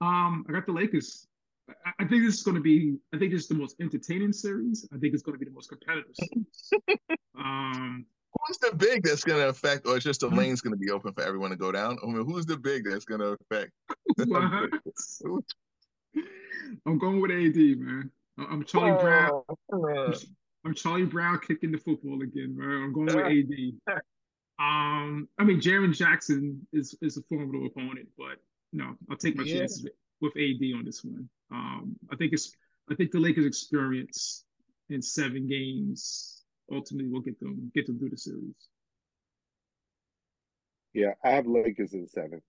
um, I got the Lakers. I, I think this is going to be. I think this is the most entertaining series. I think it's going to be the most competitive series. um, who's the big that's going to affect, or it's just the lane's going to be open for everyone to go down? I mean, who's the big that's going to affect? I'm going with AD, man. I'm Charlie oh, Brown. I'm, I'm Charlie Brown kicking the football again, man. I'm going with AD. Um, I mean, Jaren Jackson is is a formidable opponent, but no, I'll take my yeah. chances with AD on this one. Um, I think it's I think the Lakers' experience in seven games ultimately will get them get them through the series. Yeah, I have Lakers in seven.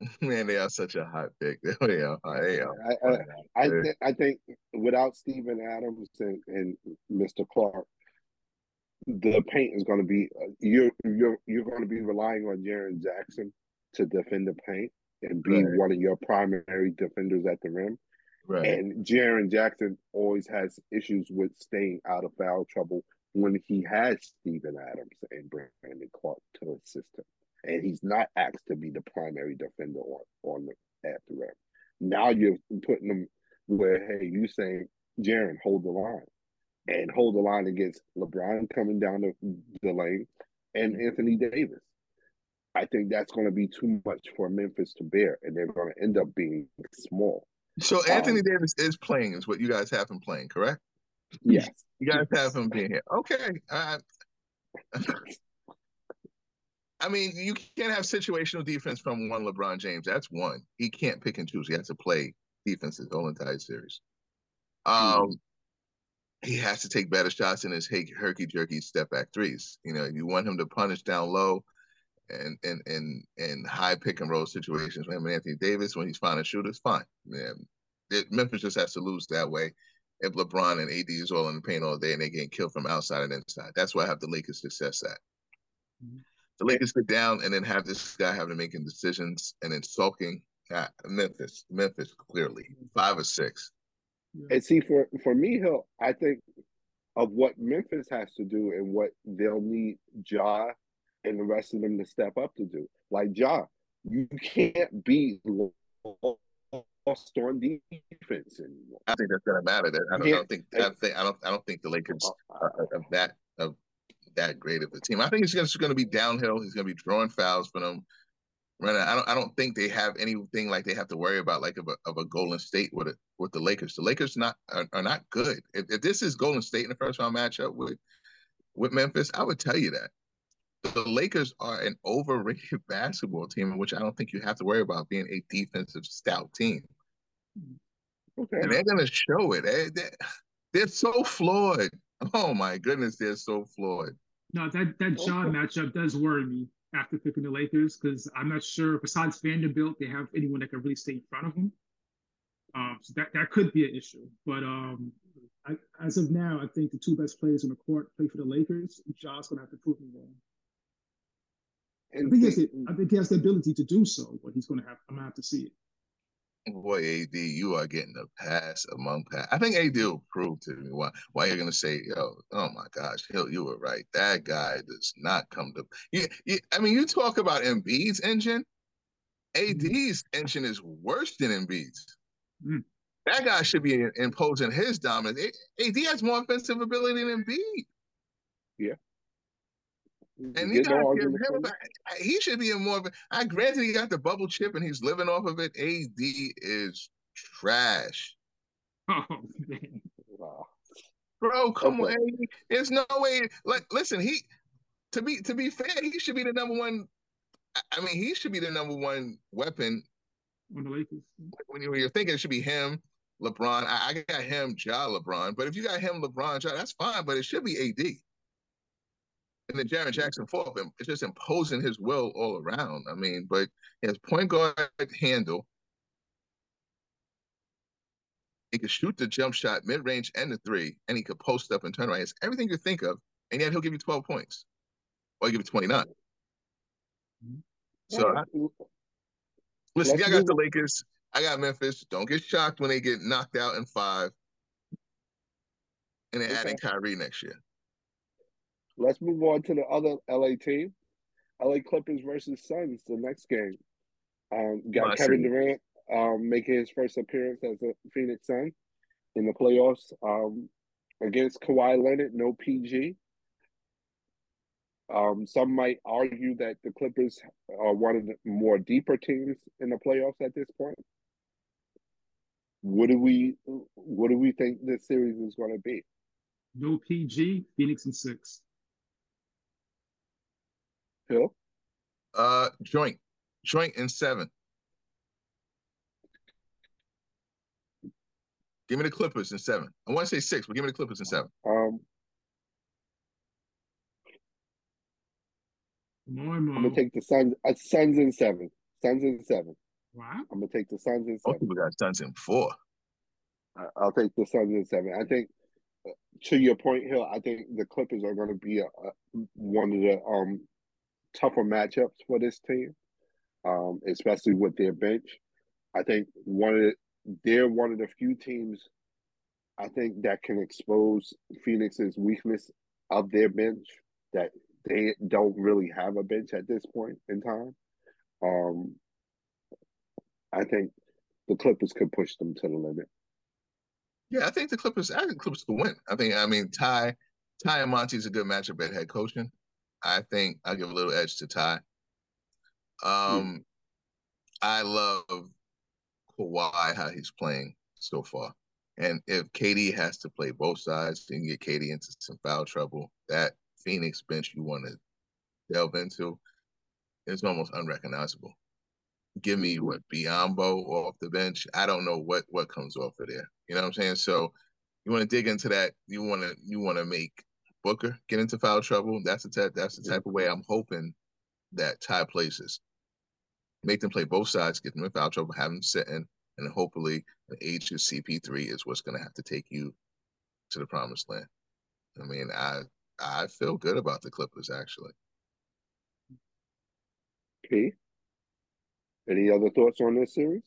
Man, they are such a hot pick. They are. They are. I, I, I, th- I think without Steven Adams and, and Mr. Clarke, the paint is going to be you're you're you're going to be relying on Jaren Jackson to defend the paint and be right. one of your primary defenders at the rim. Right. And Jaren Jackson always has issues with staying out of foul trouble when he has Steven Adams and Brandon Clarke to assist him. And he's not asked to be the primary defender on, on the at the rim. Now you're putting him where, hey, you saying, Jaren, hold the line and hold the line against LeBron coming down the, the lane and Anthony Davis. I think that's going to be too much for Memphis to bear, and they're going to end up being small. So Anthony um, Davis is playing, is what you guys have him playing, correct? Yes. You guys have him being here. Okay. Uh, I mean, you can't have situational defense from one LeBron James. That's one. He can't pick and choose. He has to play defenses the whole entire series. Um, he has to take better shots in his herky jerky step back threes. You know, you want him to punish down low and and and and high pick and roll situations with him and Anthony Davis when he's finding shooters, fine. Yeah, it, Memphis just has to lose that way. If LeBron and AD is all in the paint all day and they getting killed from outside and inside, that's why I have the Lakers success at. Mm-hmm. The Lakers sit down and then have this guy having to making decisions and then sulking. Ah, Memphis, Memphis, clearly five or six. And see, for for me, he'll. I think of what Memphis has to do and what they'll need Ja and the rest of them to step up to do. Like Ja, you can't be lost on defense anymore. I think that's gonna matter. I don't, I don't think I don't think I don't I don't think the Lakers uh, are, are that of that great of a team. I think it's just going to be downhill. He's going to be drawing fouls for them. I don't I don't think they have anything like they have to worry about like of a, of a Golden State with it with the Lakers. The Lakers not are, are not good. If, if, this is Golden State in the first round matchup with with Memphis, I would tell you that. The Lakers are an overrated basketball team in which I don't think you have to worry about being a defensive stout team. Okay. And they're gonna show it. They, they, they're so flawed. Oh my goodness, they're so flawed. No, that that John okay. matchup does worry me after picking the Lakers because I'm not sure. Besides Vanderbilt, they have anyone that can really stay in front of them. Um, so that that could be an issue. But um, I, as of now, I think the two best players on the court play for the Lakers. Ja's gonna have to prove me wrong. I think, he has the, I think he has the ability to do so, but he's gonna have. I'm gonna have to see it. Boy, AD, you are getting a pass among pass. I think AD will prove to me why why you're gonna say, yo, oh my gosh, Hill, you were right. That guy does not come to you, you I mean, you talk about Embiid's engine. AD's engine is worse than Embiid's. Mm. That guy should be imposing his dominance. AD has more offensive ability than Embiid. Yeah. And you gotta give him he should be in more of a I granted he got the bubble chip and he's living off of it. AD is trash. Oh. Wow. Bro, come okay. on. There's no way like listen, he to be to be fair, he should be the number one. I mean, he should be the number one weapon on the Lakers. When, you, are thinking it should be him, LeBron. I, I, got him, Ja LeBron. But if you got him, LeBron, Ja, that's fine. But it should be AD. And then Jaren Jackson fourth, and it's just imposing his will all around. I mean, but his point guard handle. He could shoot the jump shot, mid range, and the three, and he could post up and turn around. It's everything you think of, and yet he'll give you 12 points. Or he'll give you 29. Mm-hmm. So I, listen, I got the Lakers. I got Memphis. Don't get shocked when they get knocked out in five. And then okay. adding Kyrie next year. Let's move on to the other LA team. LA Clippers versus Suns, the next game. Um, got Kevin Durant um, making his first appearance as a Phoenix Sun in the playoffs um, against Kawhi Leonard, no PG. Um, some might argue that the Clippers are one of the more deeper teams in the playoffs at this point. What do we what do we think this series is going to be? No PG, Phoenix and six. Phil? Uh, joint, joint and seven. Give me the Clippers in seven. I want to say six, but give me the Clippers in seven. Um, I'm gonna take the Suns. Uh, Suns in seven. Suns in seven. Wow. I'm gonna take the Suns in seven. We got Suns in four. I'll take the Suns in seven. I think, uh, to your point, Hill. I think the Clippers are going to be a, a, one of the um, tougher matchups for this team, um, especially with their bench. I think one of the, they're one of the few teams I think that can expose Phoenix's weakness of their bench that they don't really have a bench at this point in time. Um, I think the Clippers could push them to the limit. Yeah, I think the Clippers. I think Clippers could win. I think. I mean, Ty, Ty and Monty's a good matchup at head coaching. I think I'll give a little edge to Ty. Um, I love Kawhi how he's playing so far, and if KD has to play both sides and get KD into some foul trouble, that Phoenix bench you want to delve into is almost unrecognizable. Give me what Biyombo off the bench. I don't know what what comes off of there. You know what I'm saying? So you want to dig into that. You want to you want to make Booker get into foul trouble. That's the type that's the type of way I'm hoping that Ty places. Make them play both sides, get them in foul trouble, have them sitting, and hopefully the age of CP3 is what's going to have to take you to the promised land. I mean, I I feel good about the Clippers actually. Okay. Any other thoughts on this series?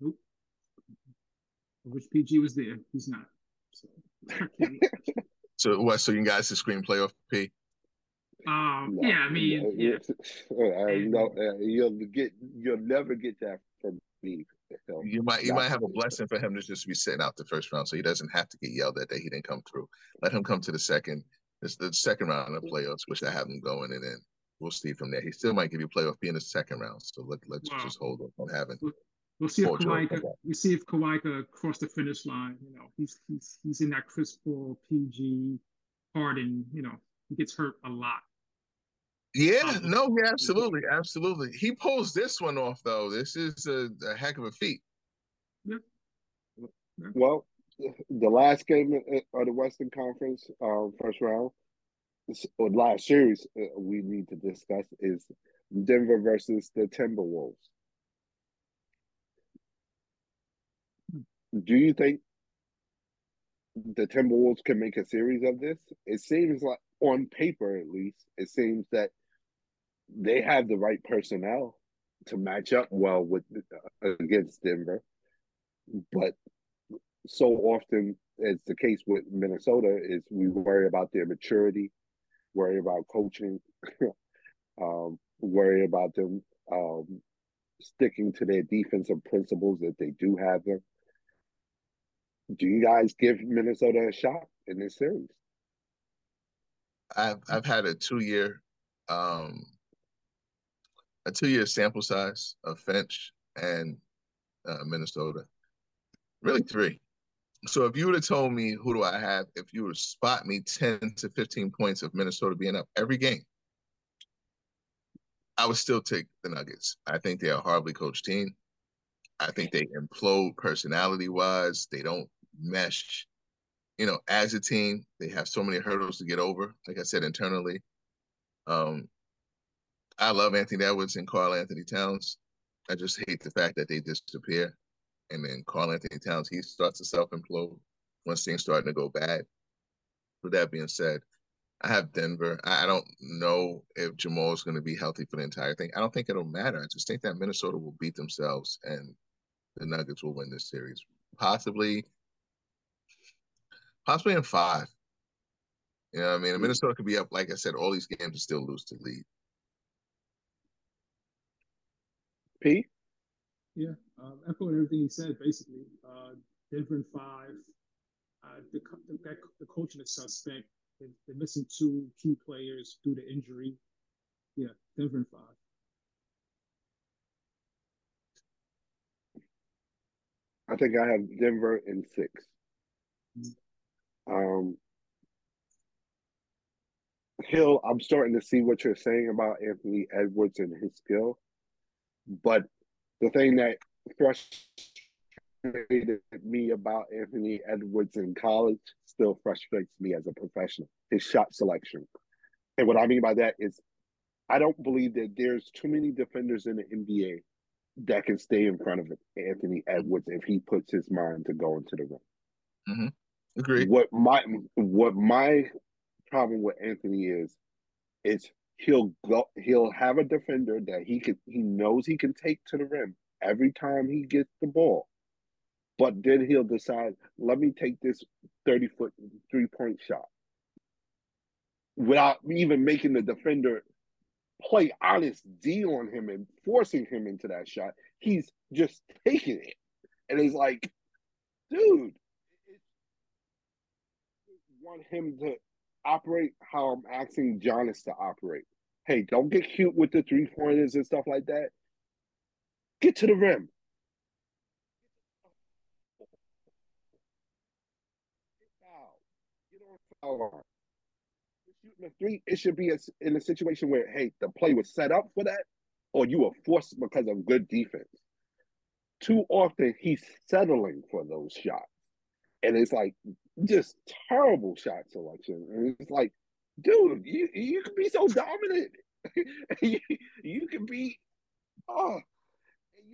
Nope. I wish PG was there. He's not. So, so what? So you guys to screen playoff P? Um. No, yeah. I mean. Yeah. Uh, you know, uh, you'll get. You'll never get that from me. You might you might have a blessing for him to just be sitting out the first round, so he doesn't have to get yelled at that he didn't come through. Let him come to the second. It's the second round of playoffs, which I have him going, and then we'll see from there. He still might give you playoff B in the second round, so let let's wow. just hold on having. We'll, we'll see if Kawhi could, we see if Kawhi could cross the finish line. You know, he's he's he's in that Chris Paul, PG, Harden. You know, he gets hurt a lot. Yeah, um, no, yeah, absolutely, absolutely. He pulls this one off though. This is a, a heck of a feat. Yeah. yeah. Well, the last game of the Western Conference uh, first round or last series uh, we need to discuss is Denver versus the Timberwolves. Do you think the Timberwolves can make a series of this? It seems like, on paper at least, it seems that they have the right personnel to match up well with uh, against Denver, but so often as the case with Minnesota is we worry about their maturity, worry about coaching, um, worry about them um, sticking to their defensive principles that they do have them. Do you guys give Minnesota a shot in this series? I've I've had a two year um, a two year sample size of Finch and uh, Minnesota. Really three. So if you would have told me who do I have, if you would spot me 10 to 15 points of Minnesota being up every game, I would still take the Nuggets. I think they're a horribly coached team. I think they implode personality wise. They don't mesh. You know, as a team, they have so many hurdles to get over. Like I said, internally. Um, I love Anthony Edwards and Karl-Anthony Towns. I just hate the fact that they disappear. And then Karl-Anthony Towns, he starts to self implode once things starting to go bad. With that being said, I have Denver. I don't know if Jamal is going to be healthy for the entire thing. I don't think it'll matter. I just think that Minnesota will beat themselves and the Nuggets will win this series. Possibly, possibly in five. You know what I mean? And Minnesota could be up, like I said, all these games and still lose to lead. P? Yeah, uh, echoing everything he said, basically. Uh, Denver in five. Uh, the, the, the coaching is suspect. They're missing two key players due to injury. Yeah, Denver in five. I think I have Denver in 6 mm-hmm. Um, Hill, I'm starting to see what you're saying about Anthony Edwards and his skill. But the thing that frustrated me about Anthony Edwards in college still frustrates me as a professional. His shot selection. And what I mean by that is I don't believe that there's too many defenders in the NBA that can stay in front of Anthony Edwards if he puts his mind to go into the rim. Mm-hmm. Agreed. What my what my problem with Anthony is, is he'll go he'll have a defender that he can he knows he can take to the rim every time he gets the ball. But then he'll decide, let me take this 30 foot three point shot without even making the defender play honest D on him and forcing him into that shot. He's just taking it. And it's like, dude, want him to operate how I'm asking Giannis to operate. Hey, don't get cute with the three pointers and stuff like that. Get to the rim. Get on foul line. Shooting a three, it should be a, in a situation where, hey, the play was set up for that, or you were forced because of good defense. Too often, he's settling for those shots. And it's like just terrible shot selection. And it's like, dude, you you can be so dominant. you, you can be oh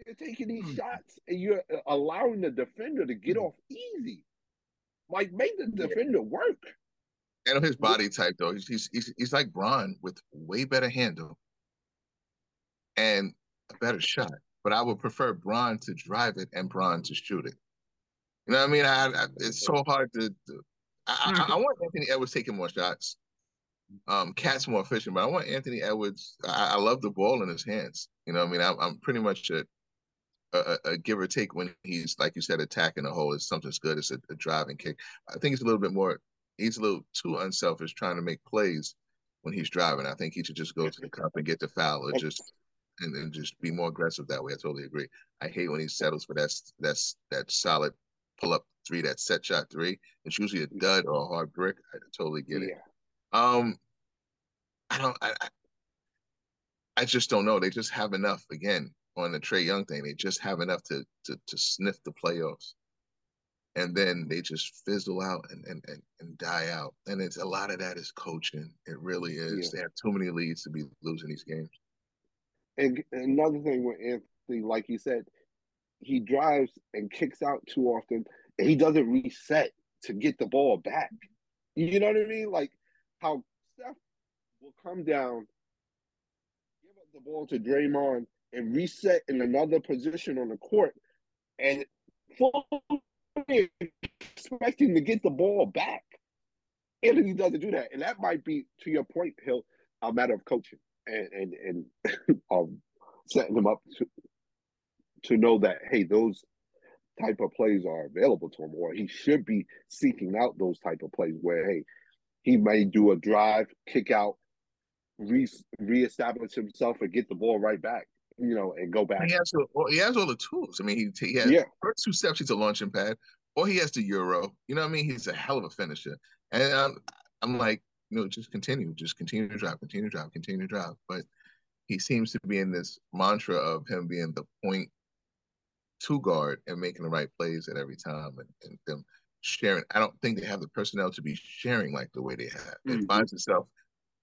you're taking these hmm. shots and you're allowing the defender to get hmm. off easy. Like make the defender work. And his body type though, he's he's he's like Bron with way better handle and a better shot. But I would prefer Bron to drive it and Bron to shoot it. You know what I mean? I, I, it's so hard to. to I, I, I, want Anthony Edwards taking more shots. Um, KAT's more efficient, but I want Anthony Edwards. I, love the ball in his hands. You know, what I mean, I'm, I'm pretty much a, a, a, give or take when he's like you said, attacking the hole. Is something's good. It's a, a driving kick. I think it's a little bit more. He's a little too unselfish trying to make plays when he's driving. I think he should just go to the cup and get the foul, or just and then just be more aggressive that way. I totally agree. I hate when he settles for that that's that solid pull up three, that set shot three. It's usually a dud or a hard brick. I totally get it. Um, I don't. I, I just don't know. They just have enough. Again, on the Trae Young thing, they just have enough to to to sniff the playoffs, and then they just fizzle out and and and, and die out. And it's a lot of that is coaching. It really is. Yeah. They have too many leads to be losing these games. And another thing with Anthony, like you said, he drives and kicks out too often, and he doesn't reset to get the ball back. You know what I mean? Like how Steph will come down, give up the ball to Draymond, and reset in another position on the court, and expecting to get the ball back. And he doesn't do that, and that might be, to your point, Hill, a matter of coaching and and and um, setting him up to to know that hey, those type of plays are available to him, or he should be seeking out those type of plays where hey, he may do a drive, kick out, re reestablish himself, and get the ball right back, you know, and go back. He has, all, he has all the tools. I mean, he, he has yeah. first two steps. He's a launching pad. or he has the Euro. You know what I mean? He's a hell of a finisher. And I'm, I'm like, you know, just continue, just continue to drive, continue to drive, continue to drive. But he seems to be in this mantra of him being the point two guard and making the right plays at every time and, and them sharing. I don't think they have the personnel to be sharing like the way they have. Mm-hmm. It finds itself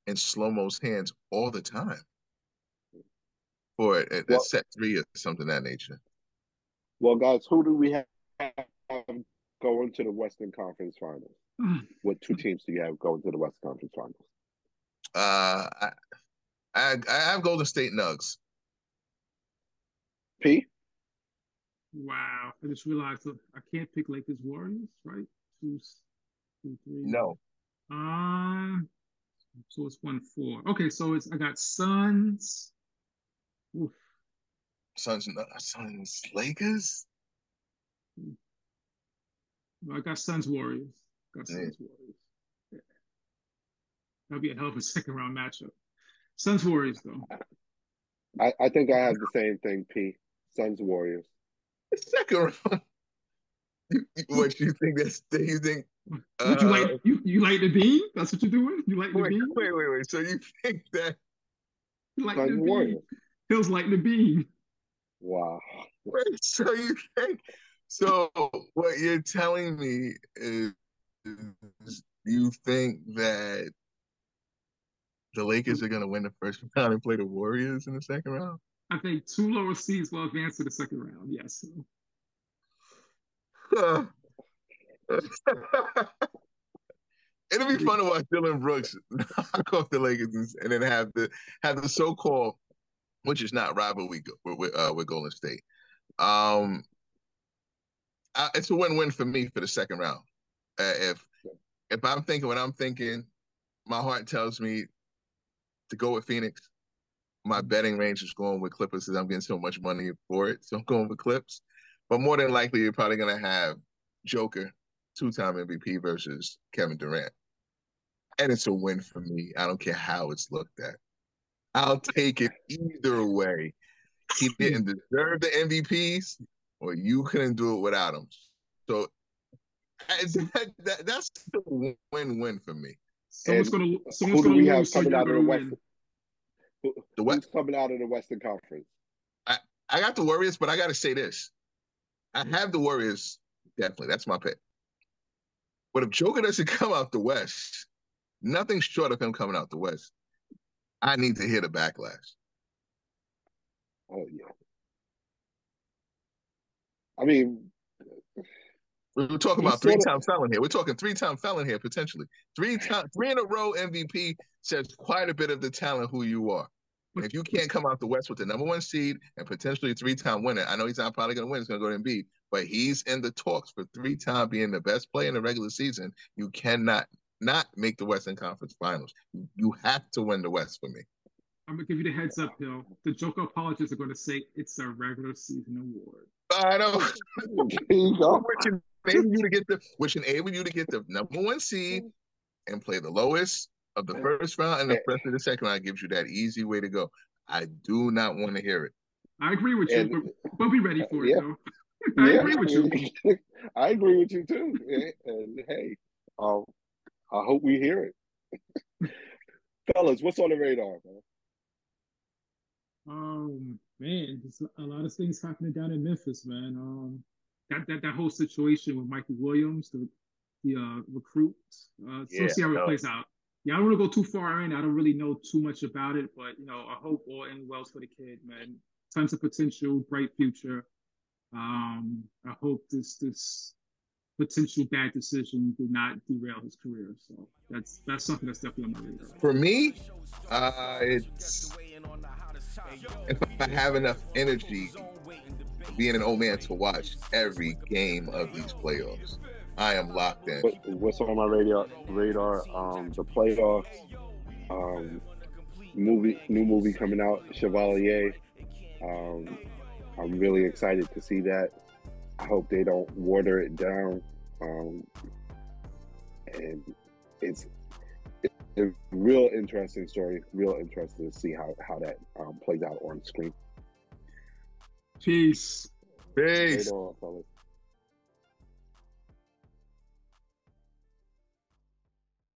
in slow mo's hands all the time for a, a well, set three or something that nature. Well, guys, who do we have going to the Western Conference Finals? What two teams do you have going to the Western Conference Finals? Uh, I, I, I have Golden State Nugs. P. Wow, I just realized I can't pick Lakers Warriors, right? Two, two, three. No. Um, so it's one four. Okay, so it's I got Suns. Oof. Suns, Suns, Lakers. I got Suns Warriors. Got Suns. Warriors. Yeah. That'll be a hell of a second round matchup. Suns Warriors though. I, I think I have the same thing, P. Suns Warriors. Second round. what you think that's you think would you like uh, you, you like the beam? That's what you're doing? You like the wait, beam? Wait, wait, wait. So you think that you like the beam? Feels like the beam. Wow. Wait, so you think so what you're telling me is you think that the Lakers are gonna win the first round and play the Warriors in the second round? I think two lower seeds will advance to the second round, yes. It'll be fun to watch Dillon Brooks knock off the Lakers and then have the have the so called, which is not rivalry with with, uh, with Golden State. Um, I, it's a win win for me for the second round. Uh, if if I'm thinking what I'm thinking, my heart tells me to go with Phoenix. My betting range is going with Clippers because I'm getting so much money for it, so I'm going with Clips. But more than likely, you're probably going to have Joker two-time MVP versus Kevin Durant. And it's a win for me. I don't care how it's looked at. I'll take it either way. He hmm. didn't deserve the MVPs, or you couldn't do it without him. So that, that, that's the win-win for me. Someone's and gonna someone's gonna we have coming out of the Western, who, the West, coming out of the Western Conference? I, I got the Warriors, but I got to say this: I have the Warriors definitely. That's my pick. But if Joker doesn't come out the West, nothing short of him coming out the West, I need to hear the backlash. Oh yeah. I mean, we're talking about three time felon here. We're talking three time felon here potentially. Three time, three in a row MVP says quite a bit of the talent who you are. If you can't come out the West with the number one seed and potentially three time winner, I know he's not probably going to win. He's going to go to Embiid, but he's in the talks for three time being the best player in the regular season. You cannot not make the Western Conference Finals. You have to win the West for me. I'm gonna give you the heads up, Hill. The Joker apologists are going to say it's a regular season award. I know. wishing enable you to get the which enable you to get the number one seed and play the lowest of the first round and the rest of the second round gives you that easy way to go. I do not want to hear it. I agree with you, and, but we'll be ready for yeah. it though. I yeah, agree with you. I agree with you too. And hey, um, I hope we hear it. Fellas, what's on the radar, man? Um, man, there's a lot of things happening down in Memphis, man. Um, that that, that whole situation with Michael Williams, the the uh, recruit. Uh, so yeah, see how it plays out. Yeah, I don't want to go too far in. I don't really know too much about it, but you know, I hope all end well for the kid, man. Tons of potential, bright future. Um, I hope this this potential bad decision did not derail his career. So that's that's something that's definitely on my radar. For me, uh, it's if I have enough energy, being an old man to watch every game of these playoffs. I am locked in. What's on my radar? Radar. Um, the playoffs. Um, movie, new movie coming out, Chevalier. Um, I'm really excited to see that. I hope they don't water it down. Um, and it's a real interesting story. Real interesting to see how how that um, plays out on screen. Peace. Peace. On,